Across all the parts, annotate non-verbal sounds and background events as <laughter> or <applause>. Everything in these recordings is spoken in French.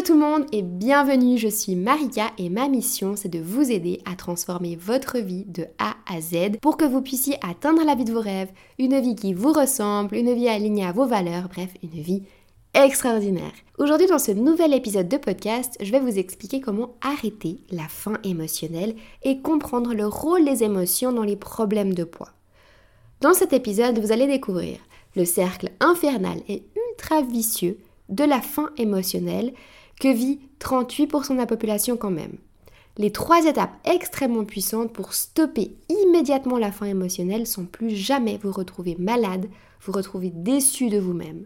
Hello tout le monde et bienvenue, je suis Marika et ma mission c'est de vous aider à transformer votre vie de A à Z pour que vous puissiez atteindre la vie de vos rêves, une vie qui vous ressemble, une vie alignée à vos valeurs, bref, une vie extraordinaire. Aujourd'hui dans ce nouvel épisode de podcast, je vais vous expliquer comment arrêter la faim émotionnelle et comprendre le rôle des émotions dans les problèmes de poids. Dans cet épisode, vous allez découvrir le cercle infernal et ultra vicieux de la faim émotionnelle que vit 38% de la population quand même. Les trois étapes extrêmement puissantes pour stopper immédiatement la faim émotionnelle sans plus jamais vous retrouver malade, vous retrouver déçu de vous-même.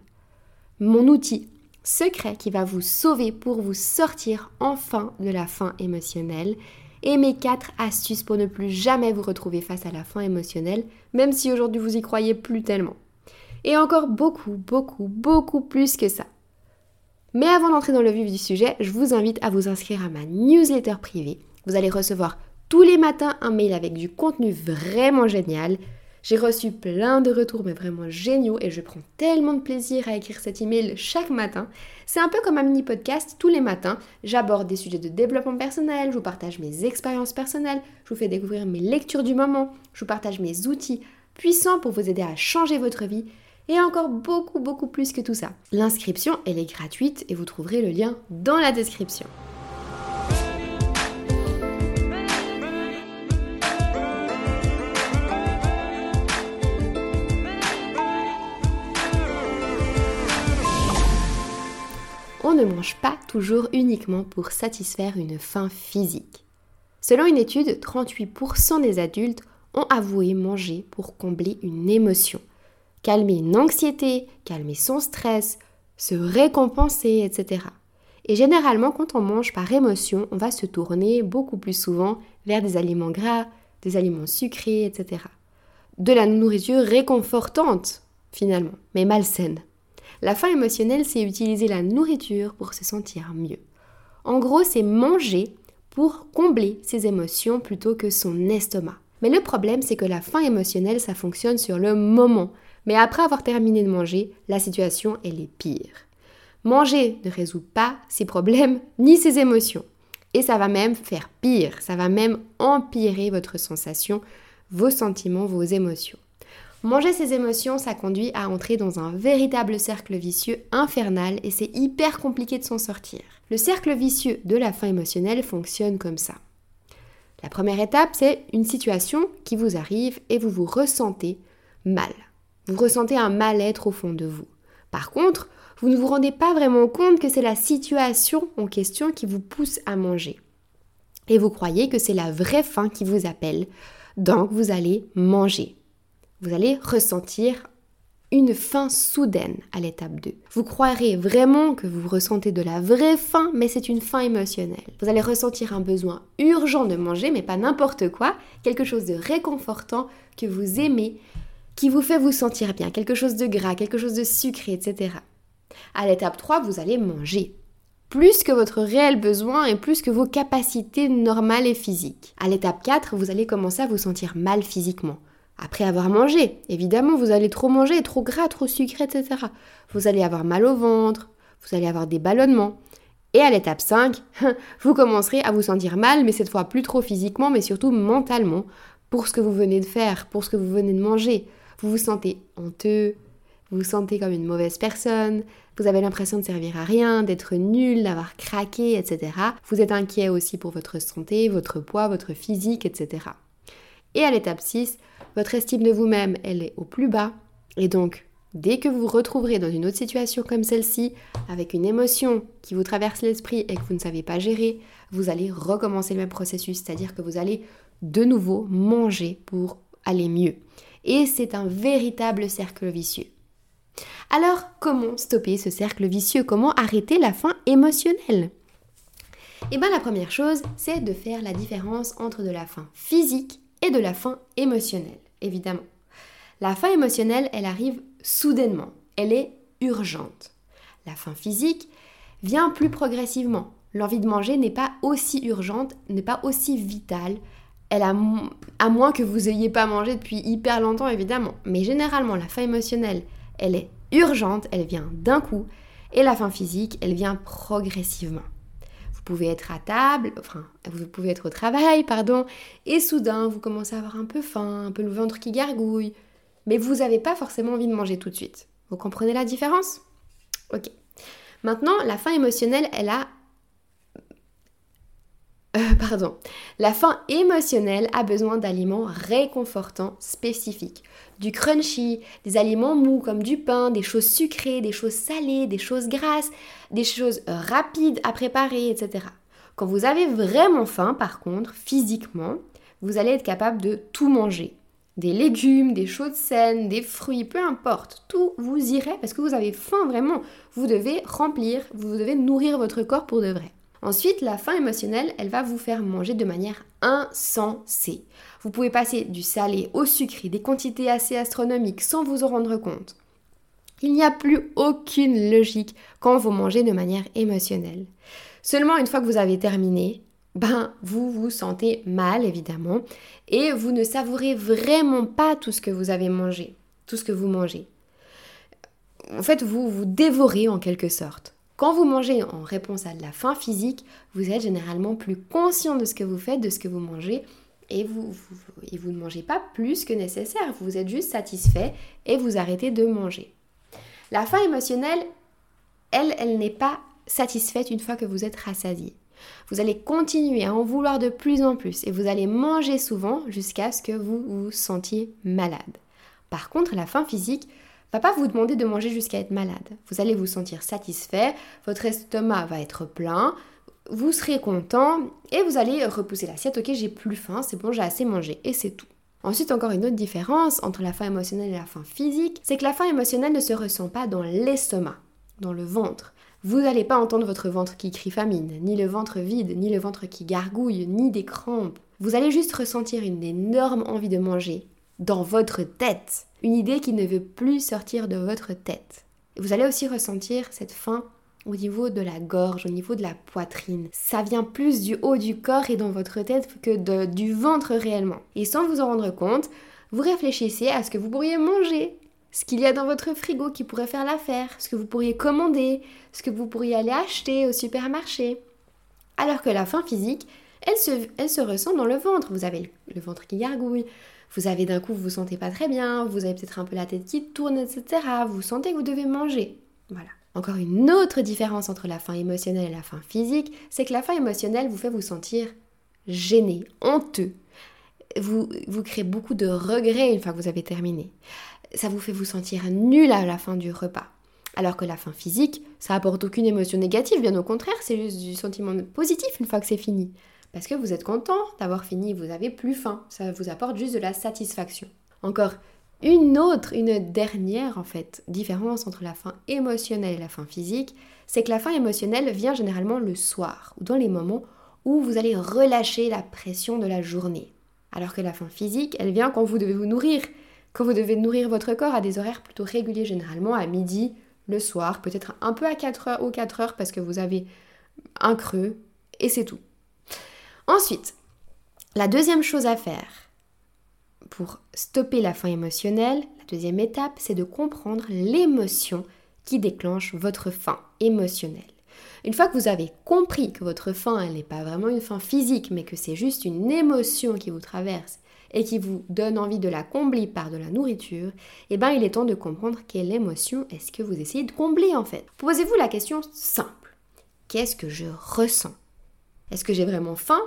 Mon outil secret qui va vous sauver pour vous sortir enfin de la faim émotionnelle et mes quatre astuces pour ne plus jamais vous retrouver face à la faim émotionnelle, même si aujourd'hui vous y croyez plus tellement. Et encore beaucoup, beaucoup, beaucoup plus que ça. Mais avant d'entrer dans le vif du sujet, je vous invite à vous inscrire à ma newsletter privée. Vous allez recevoir tous les matins un mail avec du contenu vraiment génial. J'ai reçu plein de retours mais vraiment géniaux et je prends tellement de plaisir à écrire cet email chaque matin. C'est un peu comme un mini podcast tous les matins. J'aborde des sujets de développement personnel, je vous partage mes expériences personnelles, je vous fais découvrir mes lectures du moment, je vous partage mes outils puissants pour vous aider à changer votre vie et encore beaucoup beaucoup plus que tout ça. L'inscription, elle est gratuite et vous trouverez le lien dans la description. On ne mange pas toujours uniquement pour satisfaire une faim physique. Selon une étude, 38% des adultes ont avoué manger pour combler une émotion calmer une anxiété, calmer son stress, se récompenser, etc. Et généralement, quand on mange par émotion, on va se tourner beaucoup plus souvent vers des aliments gras, des aliments sucrés, etc. De la nourriture réconfortante, finalement, mais malsaine. La faim émotionnelle, c'est utiliser la nourriture pour se sentir mieux. En gros, c'est manger pour combler ses émotions plutôt que son estomac. Mais le problème, c'est que la faim émotionnelle, ça fonctionne sur le moment. Mais après avoir terminé de manger, la situation, elle est pire. Manger ne résout pas ses problèmes <laughs> ni ses émotions. Et ça va même faire pire, ça va même empirer votre sensation, vos sentiments, vos émotions. Manger ses émotions, ça conduit à entrer dans un véritable cercle vicieux infernal et c'est hyper compliqué de s'en sortir. Le cercle vicieux de la faim émotionnelle fonctionne comme ça. La première étape, c'est une situation qui vous arrive et vous vous ressentez mal. Vous ressentez un mal-être au fond de vous. Par contre, vous ne vous rendez pas vraiment compte que c'est la situation en question qui vous pousse à manger. Et vous croyez que c'est la vraie faim qui vous appelle. Donc vous allez manger. Vous allez ressentir une faim soudaine à l'étape 2. Vous croirez vraiment que vous ressentez de la vraie faim, mais c'est une faim émotionnelle. Vous allez ressentir un besoin urgent de manger, mais pas n'importe quoi, quelque chose de réconfortant que vous aimez, qui vous fait vous sentir bien, quelque chose de gras, quelque chose de sucré, etc. À l'étape 3, vous allez manger. Plus que votre réel besoin et plus que vos capacités normales et physiques. À l'étape 4, vous allez commencer à vous sentir mal physiquement. Après avoir mangé, évidemment, vous allez trop manger, trop gras, trop sucré, etc. Vous allez avoir mal au ventre, vous allez avoir des ballonnements. Et à l'étape 5, <laughs> vous commencerez à vous sentir mal, mais cette fois plus trop physiquement, mais surtout mentalement, pour ce que vous venez de faire, pour ce que vous venez de manger. Vous vous sentez honteux, vous vous sentez comme une mauvaise personne, vous avez l'impression de servir à rien, d'être nul, d'avoir craqué, etc. Vous êtes inquiet aussi pour votre santé, votre poids, votre physique, etc. Et à l'étape 6, votre estime de vous-même, elle est au plus bas. Et donc, dès que vous vous retrouverez dans une autre situation comme celle-ci, avec une émotion qui vous traverse l'esprit et que vous ne savez pas gérer, vous allez recommencer le même processus, c'est-à-dire que vous allez de nouveau manger pour aller mieux et c'est un véritable cercle vicieux. Alors, comment stopper ce cercle vicieux? Comment arrêter la faim émotionnelle? Eh bien, la première chose, c'est de faire la différence entre de la faim physique et de la faim émotionnelle, évidemment. La faim émotionnelle, elle arrive soudainement, elle est urgente. La faim physique vient plus progressivement. L'envie de manger n'est pas aussi urgente, n'est pas aussi vitale, à moins que vous ayez pas mangé depuis hyper longtemps évidemment. Mais généralement, la faim émotionnelle, elle est urgente, elle vient d'un coup. Et la faim physique, elle vient progressivement. Vous pouvez être à table, enfin, vous pouvez être au travail, pardon, et soudain, vous commencez à avoir un peu faim, un peu le ventre qui gargouille, mais vous n'avez pas forcément envie de manger tout de suite. Vous comprenez la différence? Ok. Maintenant, la faim émotionnelle, elle a euh, pardon. La faim émotionnelle a besoin d'aliments réconfortants spécifiques. Du crunchy, des aliments mous comme du pain, des choses sucrées, des choses salées, des choses grasses, des choses rapides à préparer, etc. Quand vous avez vraiment faim, par contre, physiquement, vous allez être capable de tout manger. Des légumes, des choses saines, des fruits, peu importe, tout vous irait parce que vous avez faim vraiment. Vous devez remplir, vous devez nourrir votre corps pour de vrai. Ensuite, la faim émotionnelle, elle va vous faire manger de manière insensée. Vous pouvez passer du salé au sucré, des quantités assez astronomiques sans vous en rendre compte. Il n'y a plus aucune logique quand vous mangez de manière émotionnelle. Seulement une fois que vous avez terminé, ben vous vous sentez mal évidemment et vous ne savourez vraiment pas tout ce que vous avez mangé, tout ce que vous mangez. En fait, vous vous dévorez en quelque sorte. Quand vous mangez en réponse à la faim physique, vous êtes généralement plus conscient de ce que vous faites, de ce que vous mangez, et vous, vous, ne mangez pas plus que nécessaire. Vous êtes juste satisfait et vous arrêtez de manger. La faim émotionnelle, elle, elle n'est pas satisfaite une fois que vous êtes rassasié. Vous allez continuer à en vouloir de plus en plus et vous allez manger souvent jusqu'à ce que vous vous sentiez malade. Par contre, la faim physique, va pas vous demander de manger jusqu'à être malade. Vous allez vous sentir satisfait, votre estomac va être plein, vous serez content et vous allez repousser l'assiette. Ok, j'ai plus faim, c'est bon, j'ai assez mangé et c'est tout. Ensuite, encore une autre différence entre la faim émotionnelle et la faim physique, c'est que la faim émotionnelle ne se ressent pas dans l'estomac, dans le ventre. Vous n'allez pas entendre votre ventre qui crie famine, ni le ventre vide, ni le ventre qui gargouille, ni des crampes. Vous allez juste ressentir une énorme envie de manger dans votre tête une idée qui ne veut plus sortir de votre tête. Vous allez aussi ressentir cette faim au niveau de la gorge, au niveau de la poitrine. Ça vient plus du haut du corps et dans votre tête que du ventre réellement. Et sans vous en rendre compte, vous réfléchissez à ce que vous pourriez manger, ce qu'il y a dans votre frigo qui pourrait faire l'affaire, ce que vous pourriez commander, ce que vous pourriez aller acheter au supermarché. Alors que la faim physique, elle se, elle se ressent dans le ventre. Vous avez le ventre qui gargouille, vous avez d'un coup, vous vous sentez pas très bien, vous avez peut-être un peu la tête qui tourne, etc. Vous sentez que vous devez manger. Voilà. Encore une autre différence entre la faim émotionnelle et la faim physique, c'est que la faim émotionnelle vous fait vous sentir gêné, honteux. Vous, vous créez beaucoup de regrets une fois que vous avez terminé. Ça vous fait vous sentir nul à la fin du repas. Alors que la faim physique, ça apporte aucune émotion négative, bien au contraire, c'est juste du sentiment positif une fois que c'est fini parce que vous êtes content d'avoir fini, vous avez plus faim, ça vous apporte juste de la satisfaction. Encore une autre, une dernière en fait, différence entre la faim émotionnelle et la faim physique, c'est que la faim émotionnelle vient généralement le soir ou dans les moments où vous allez relâcher la pression de la journée. Alors que la faim physique, elle vient quand vous devez vous nourrir, quand vous devez nourrir votre corps à des horaires plutôt réguliers, généralement à midi, le soir, peut-être un peu à 4 heures ou 4 heures parce que vous avez un creux, et c'est tout. Ensuite, la deuxième chose à faire pour stopper la faim émotionnelle, la deuxième étape, c'est de comprendre l'émotion qui déclenche votre faim émotionnelle. Une fois que vous avez compris que votre faim, n'est pas vraiment une faim physique, mais que c'est juste une émotion qui vous traverse et qui vous donne envie de la combler par de la nourriture, eh bien il est temps de comprendre quelle émotion est-ce que vous essayez de combler en fait. Posez-vous la question simple. Qu'est-ce que je ressens? Est-ce que j'ai vraiment faim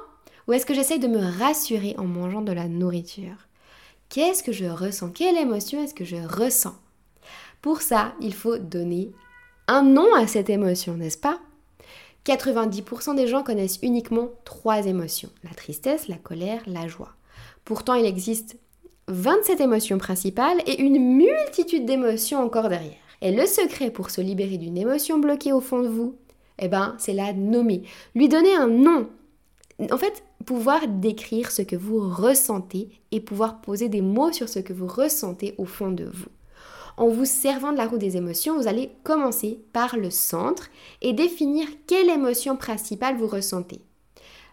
ou est-ce que j'essaye de me rassurer en mangeant de la nourriture? Qu'est-ce que je ressens? Quelle émotion est-ce que je ressens? Pour ça, il faut donner un nom à cette émotion, n'est-ce pas? 90% des gens connaissent uniquement trois émotions, la tristesse, la colère, la joie. Pourtant, il existe 27 émotions principales et une multitude d'émotions encore derrière. Et le secret pour se libérer d'une émotion bloquée au fond de vous, eh ben, c'est la nommer. Lui donner un nom. En fait, pouvoir décrire ce que vous ressentez et pouvoir poser des mots sur ce que vous ressentez au fond de vous. En vous servant de la roue des émotions, vous allez commencer par le centre et définir quelle émotion principale vous ressentez.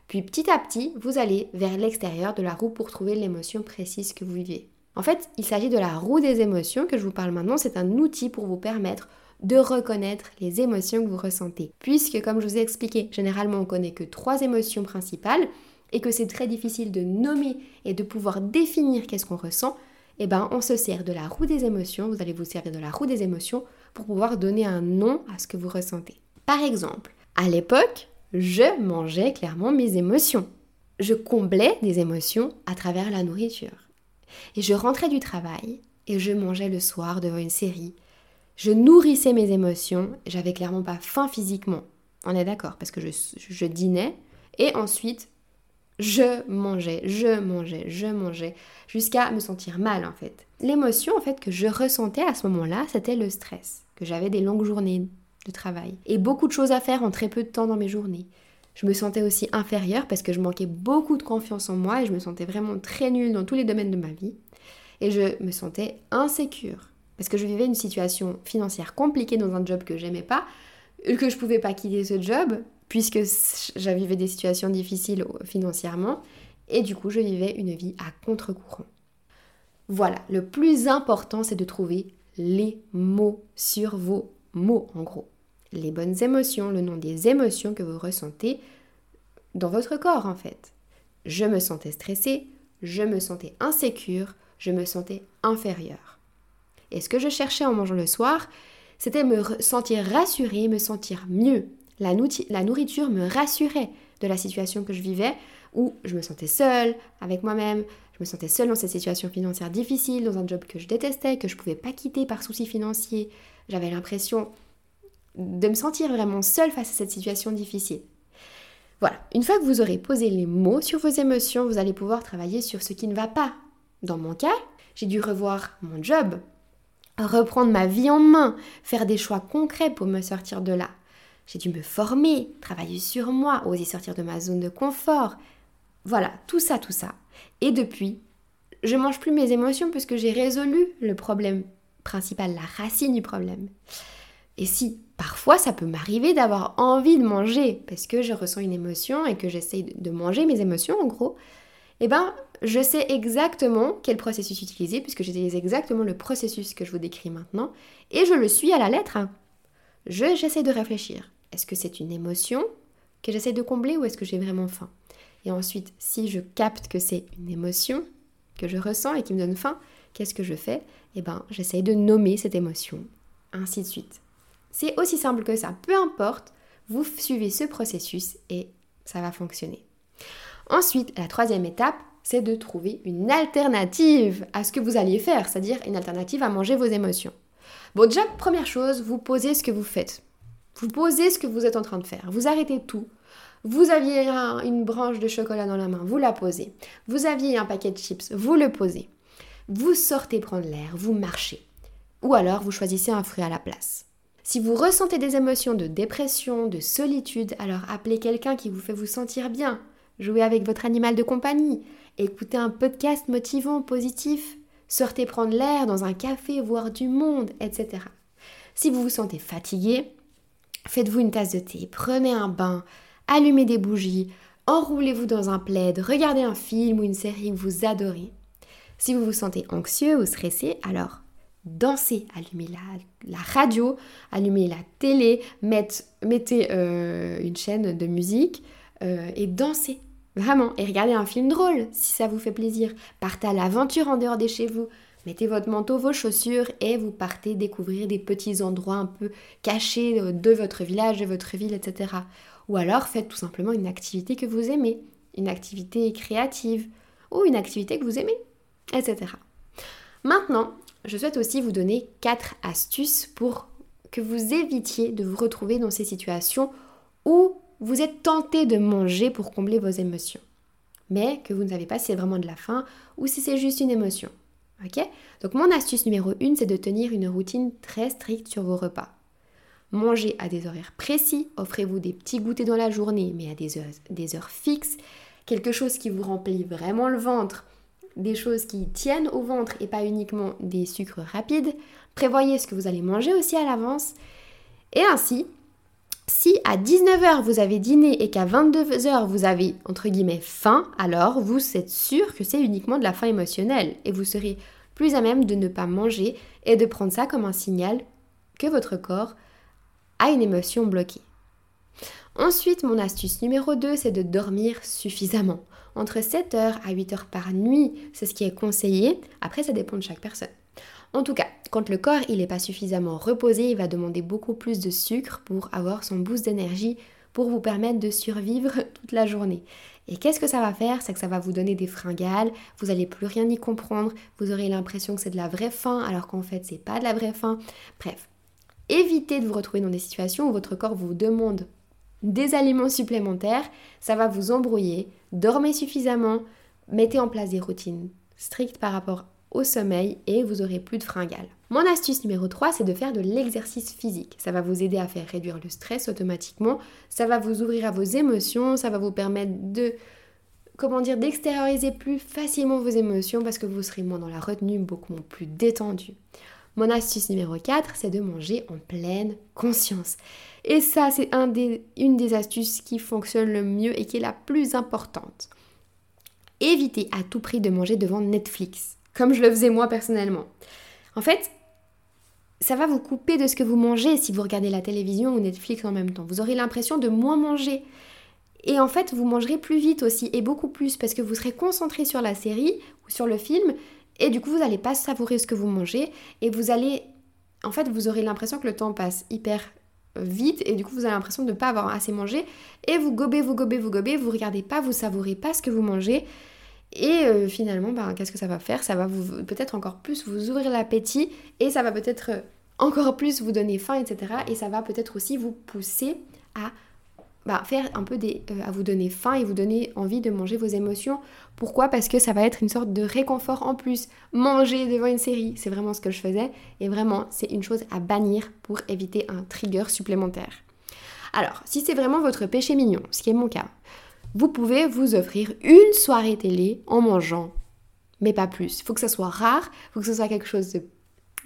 Puis petit à petit, vous allez vers l'extérieur de la roue pour trouver l'émotion précise que vous vivez. En fait, il s'agit de la roue des émotions que je vous parle maintenant. C'est un outil pour vous permettre de reconnaître les émotions que vous ressentez. Puisque, comme je vous ai expliqué, généralement on connaît que trois émotions principales et que c'est très difficile de nommer et de pouvoir définir qu'est-ce qu'on ressent, eh ben on se sert de la roue des émotions, vous allez vous servir de la roue des émotions pour pouvoir donner un nom à ce que vous ressentez. Par exemple, à l'époque, je mangeais clairement mes émotions. Je comblais des émotions à travers la nourriture. Et je rentrais du travail et je mangeais le soir devant une série. Je nourrissais mes émotions, j'avais clairement pas faim physiquement. On est d'accord, parce que je, je dînais et ensuite je mangeais, je mangeais, je mangeais, jusqu'à me sentir mal en fait. L'émotion en fait que je ressentais à ce moment-là, c'était le stress, que j'avais des longues journées de travail et beaucoup de choses à faire en très peu de temps dans mes journées. Je me sentais aussi inférieure parce que je manquais beaucoup de confiance en moi et je me sentais vraiment très nulle dans tous les domaines de ma vie. Et je me sentais insécure parce que je vivais une situation financière compliquée dans un job que j'aimais pas, que je pouvais pas quitter ce job puisque j'avais des situations difficiles financièrement et du coup je vivais une vie à contre-courant. Voilà, le plus important c'est de trouver les mots sur vos mots en gros. Les bonnes émotions, le nom des émotions que vous ressentez dans votre corps en fait. Je me sentais stressée, je me sentais insécure, je me sentais inférieure. Et ce que je cherchais en mangeant le soir, c'était me sentir rassurée, me sentir mieux, la, nourriture me rassurait de la situation que je vivais, où je me sentais seule avec moi-même, je me sentais seule dans cette situation financière difficile, dans un job que je détestais, que je ne pouvais pas quitter par souci financier. J'avais l'impression de me sentir vraiment seule face à cette situation difficile. Voilà, une fois que vous aurez posé les mots sur vos émotions, vous allez pouvoir travailler sur ce qui ne va pas. Dans mon cas, j'ai dû revoir mon job, reprendre ma vie en main, faire des choix concrets pour me sortir de là. J'ai dû me former, travailler sur moi, oser sortir de ma zone de confort. Voilà, tout ça, tout ça. Et depuis, je mange plus mes émotions puisque j'ai résolu le problème principal, la racine du problème. Et si parfois ça peut m'arriver d'avoir envie de manger parce que je ressens une émotion et que j'essaye de manger mes émotions en gros, eh ben je sais exactement quel processus utiliser puisque j'utilise exactement le processus que je vous décris maintenant et je le suis à la lettre. Je j'essaie de réfléchir. Est-ce que c'est une émotion que j'essaie de combler ou est-ce que j'ai vraiment faim? Et ensuite, si je capte que c'est une émotion que je ressens et qui me donne faim, qu'est-ce que je fais? Eh ben, j'essaie de nommer cette émotion, ainsi de suite. C'est aussi simple que ça. Peu importe, vous suivez ce processus et ça va fonctionner. Ensuite, la troisième étape, c'est de trouver une alternative à ce que vous alliez faire, c'est-à-dire une alternative à manger vos émotions. Bon, déjà, première chose, vous posez ce que vous faites. Vous posez ce que vous êtes en train de faire. Vous arrêtez tout. Vous aviez une branche de chocolat dans la main, vous la posez. Vous aviez un paquet de chips, vous le posez. Vous sortez prendre l'air, vous marchez. Ou alors vous choisissez un fruit à la place. Si vous ressentez des émotions de dépression, de solitude, alors appelez quelqu'un qui vous fait vous sentir bien. Jouez avec votre animal de compagnie. Écoutez un podcast motivant, positif. Sortez prendre l'air dans un café, voir du monde, etc. Si vous vous sentez fatigué, Faites-vous une tasse de thé, prenez un bain, allumez des bougies, enroulez-vous dans un plaid, regardez un film ou une série que vous adorez. Si vous vous sentez anxieux ou stressé, alors dansez, allumez la, radio, allumez la télé, mettez euh, une chaîne de musique euh, et dansez. Vraiment, et regardez un film drôle si ça vous fait plaisir. Partez à l'aventure en dehors de chez vous. Mettez votre manteau, vos chaussures et vous partez découvrir des petits endroits un peu cachés de votre village, de votre ville, etc. Ou alors faites tout simplement une activité que vous aimez, une activité créative ou une activité que vous aimez, etc. Maintenant, je souhaite aussi vous donner quatre astuces pour que vous évitiez de vous retrouver dans ces situations où vous êtes tenté de manger pour combler vos émotions, mais que vous ne savez pas si c'est vraiment de la faim ou si c'est juste une émotion. Donc mon astuce numéro 1, c'est de tenir une routine très stricte sur vos repas. Mangez à des horaires précis, offrez-vous des petits goûters dans la journée, mais à des heures fixes, quelque chose qui vous remplit vraiment le ventre, des choses qui tiennent au ventre et pas uniquement des sucres rapides. Prévoyez ce que vous allez manger aussi à l'avance. Et ainsi, si à 19h vous avez dîné et qu'à 22h vous avez entre guillemets faim, alors vous êtes sûr que c'est uniquement de la faim émotionnelle et vous serez plus à même de ne pas manger et de prendre ça comme un signal que votre corps a une émotion bloquée. Ensuite, mon astuce numéro 2, c'est de dormir suffisamment. Entre 7h à 8h par nuit, c'est ce qui est conseillé. Après, ça dépend de chaque personne. En tout cas, quand le corps il n'est pas suffisamment reposé, il va demander beaucoup plus de sucre pour avoir son boost d'énergie pour vous permettre de survivre <laughs> toute la journée. Et qu'est-ce que ça va faire? C'est que ça va vous donner des fringales, vous n'allez plus rien y comprendre, vous aurez l'impression que c'est de la vraie faim alors qu'en fait c'est pas de la vraie faim. Bref, évitez de vous retrouver dans des situations où votre corps vous demande des aliments supplémentaires, ça va vous embrouiller, dormez suffisamment, mettez en place des routines strictes par rapport au sommeil et vous aurez plus de fringales. Mon astuce numéro 3, c'est de faire de l'exercice physique. Ça va vous aider à faire réduire le stress automatiquement, ça va vous ouvrir à vos émotions, ça va vous permettre de comment dire d'extérioriser plus facilement vos émotions parce que vous serez moins dans la retenue, beaucoup plus détendu. Mon astuce numéro 4, c'est de manger en pleine conscience. Et ça, c'est un une des astuces qui fonctionne le mieux et qui est la plus importante. Évitez à tout prix de manger devant Netflix, comme je le faisais moi personnellement. En fait, ça va vous couper de ce que vous mangez si vous regardez la télévision ou Netflix en même temps. Vous aurez l'impression de moins manger. Et en fait, vous mangerez plus vite aussi et beaucoup plus parce que vous serez concentré sur la série ou sur le film et du coup, vous n'allez pas savourer ce que vous mangez et vous allez en fait, vous aurez l'impression que le temps passe hyper vite et du coup vous avez l'impression de ne pas avoir assez mangé et vous gobez, vous gobez, vous gobez, vous regardez pas, vous savourez pas ce que vous mangez et euh, finalement ben, qu'est-ce que ça va faire? Ça va peut-être encore plus vous ouvrir l'appétit et ça va peut-être encore plus vous donner faim, etc. Et ça va peut-être aussi vous pousser à bah, faire un peu des, euh, à vous donner faim et vous donner envie de manger vos émotions. Pourquoi? Parce que ça va être une sorte de réconfort en plus. Manger devant une série, c'est vraiment ce que je faisais. Et vraiment, c'est une chose à bannir pour éviter un trigger supplémentaire. Alors, si c'est vraiment votre péché mignon, ce qui est mon cas, vous pouvez vous offrir une soirée télé en mangeant, mais pas plus. Il faut que ça soit rare, il faut que ce soit quelque chose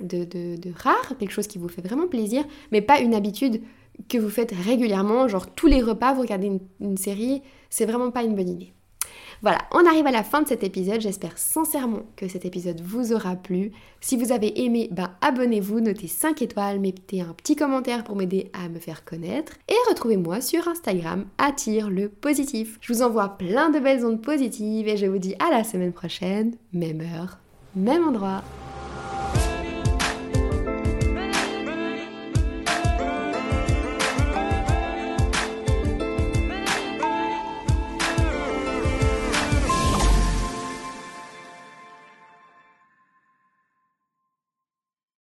de, de, de rare, quelque chose qui vous fait vraiment plaisir, mais pas une habitude que vous faites régulièrement, genre tous les repas, vous regardez une, série, c'est vraiment pas une bonne idée. Voilà, on arrive à la fin de cet épisode. J'espère sincèrement que cet épisode vous aura plu. Si vous avez aimé, ben abonnez-vous, notez 5 étoiles, mettez un petit commentaire pour m'aider à me faire connaître. Et retrouvez-moi sur Instagram, attire le positif. Je vous envoie plein de belles ondes positives et je vous dis à la semaine prochaine, même heure, même endroit.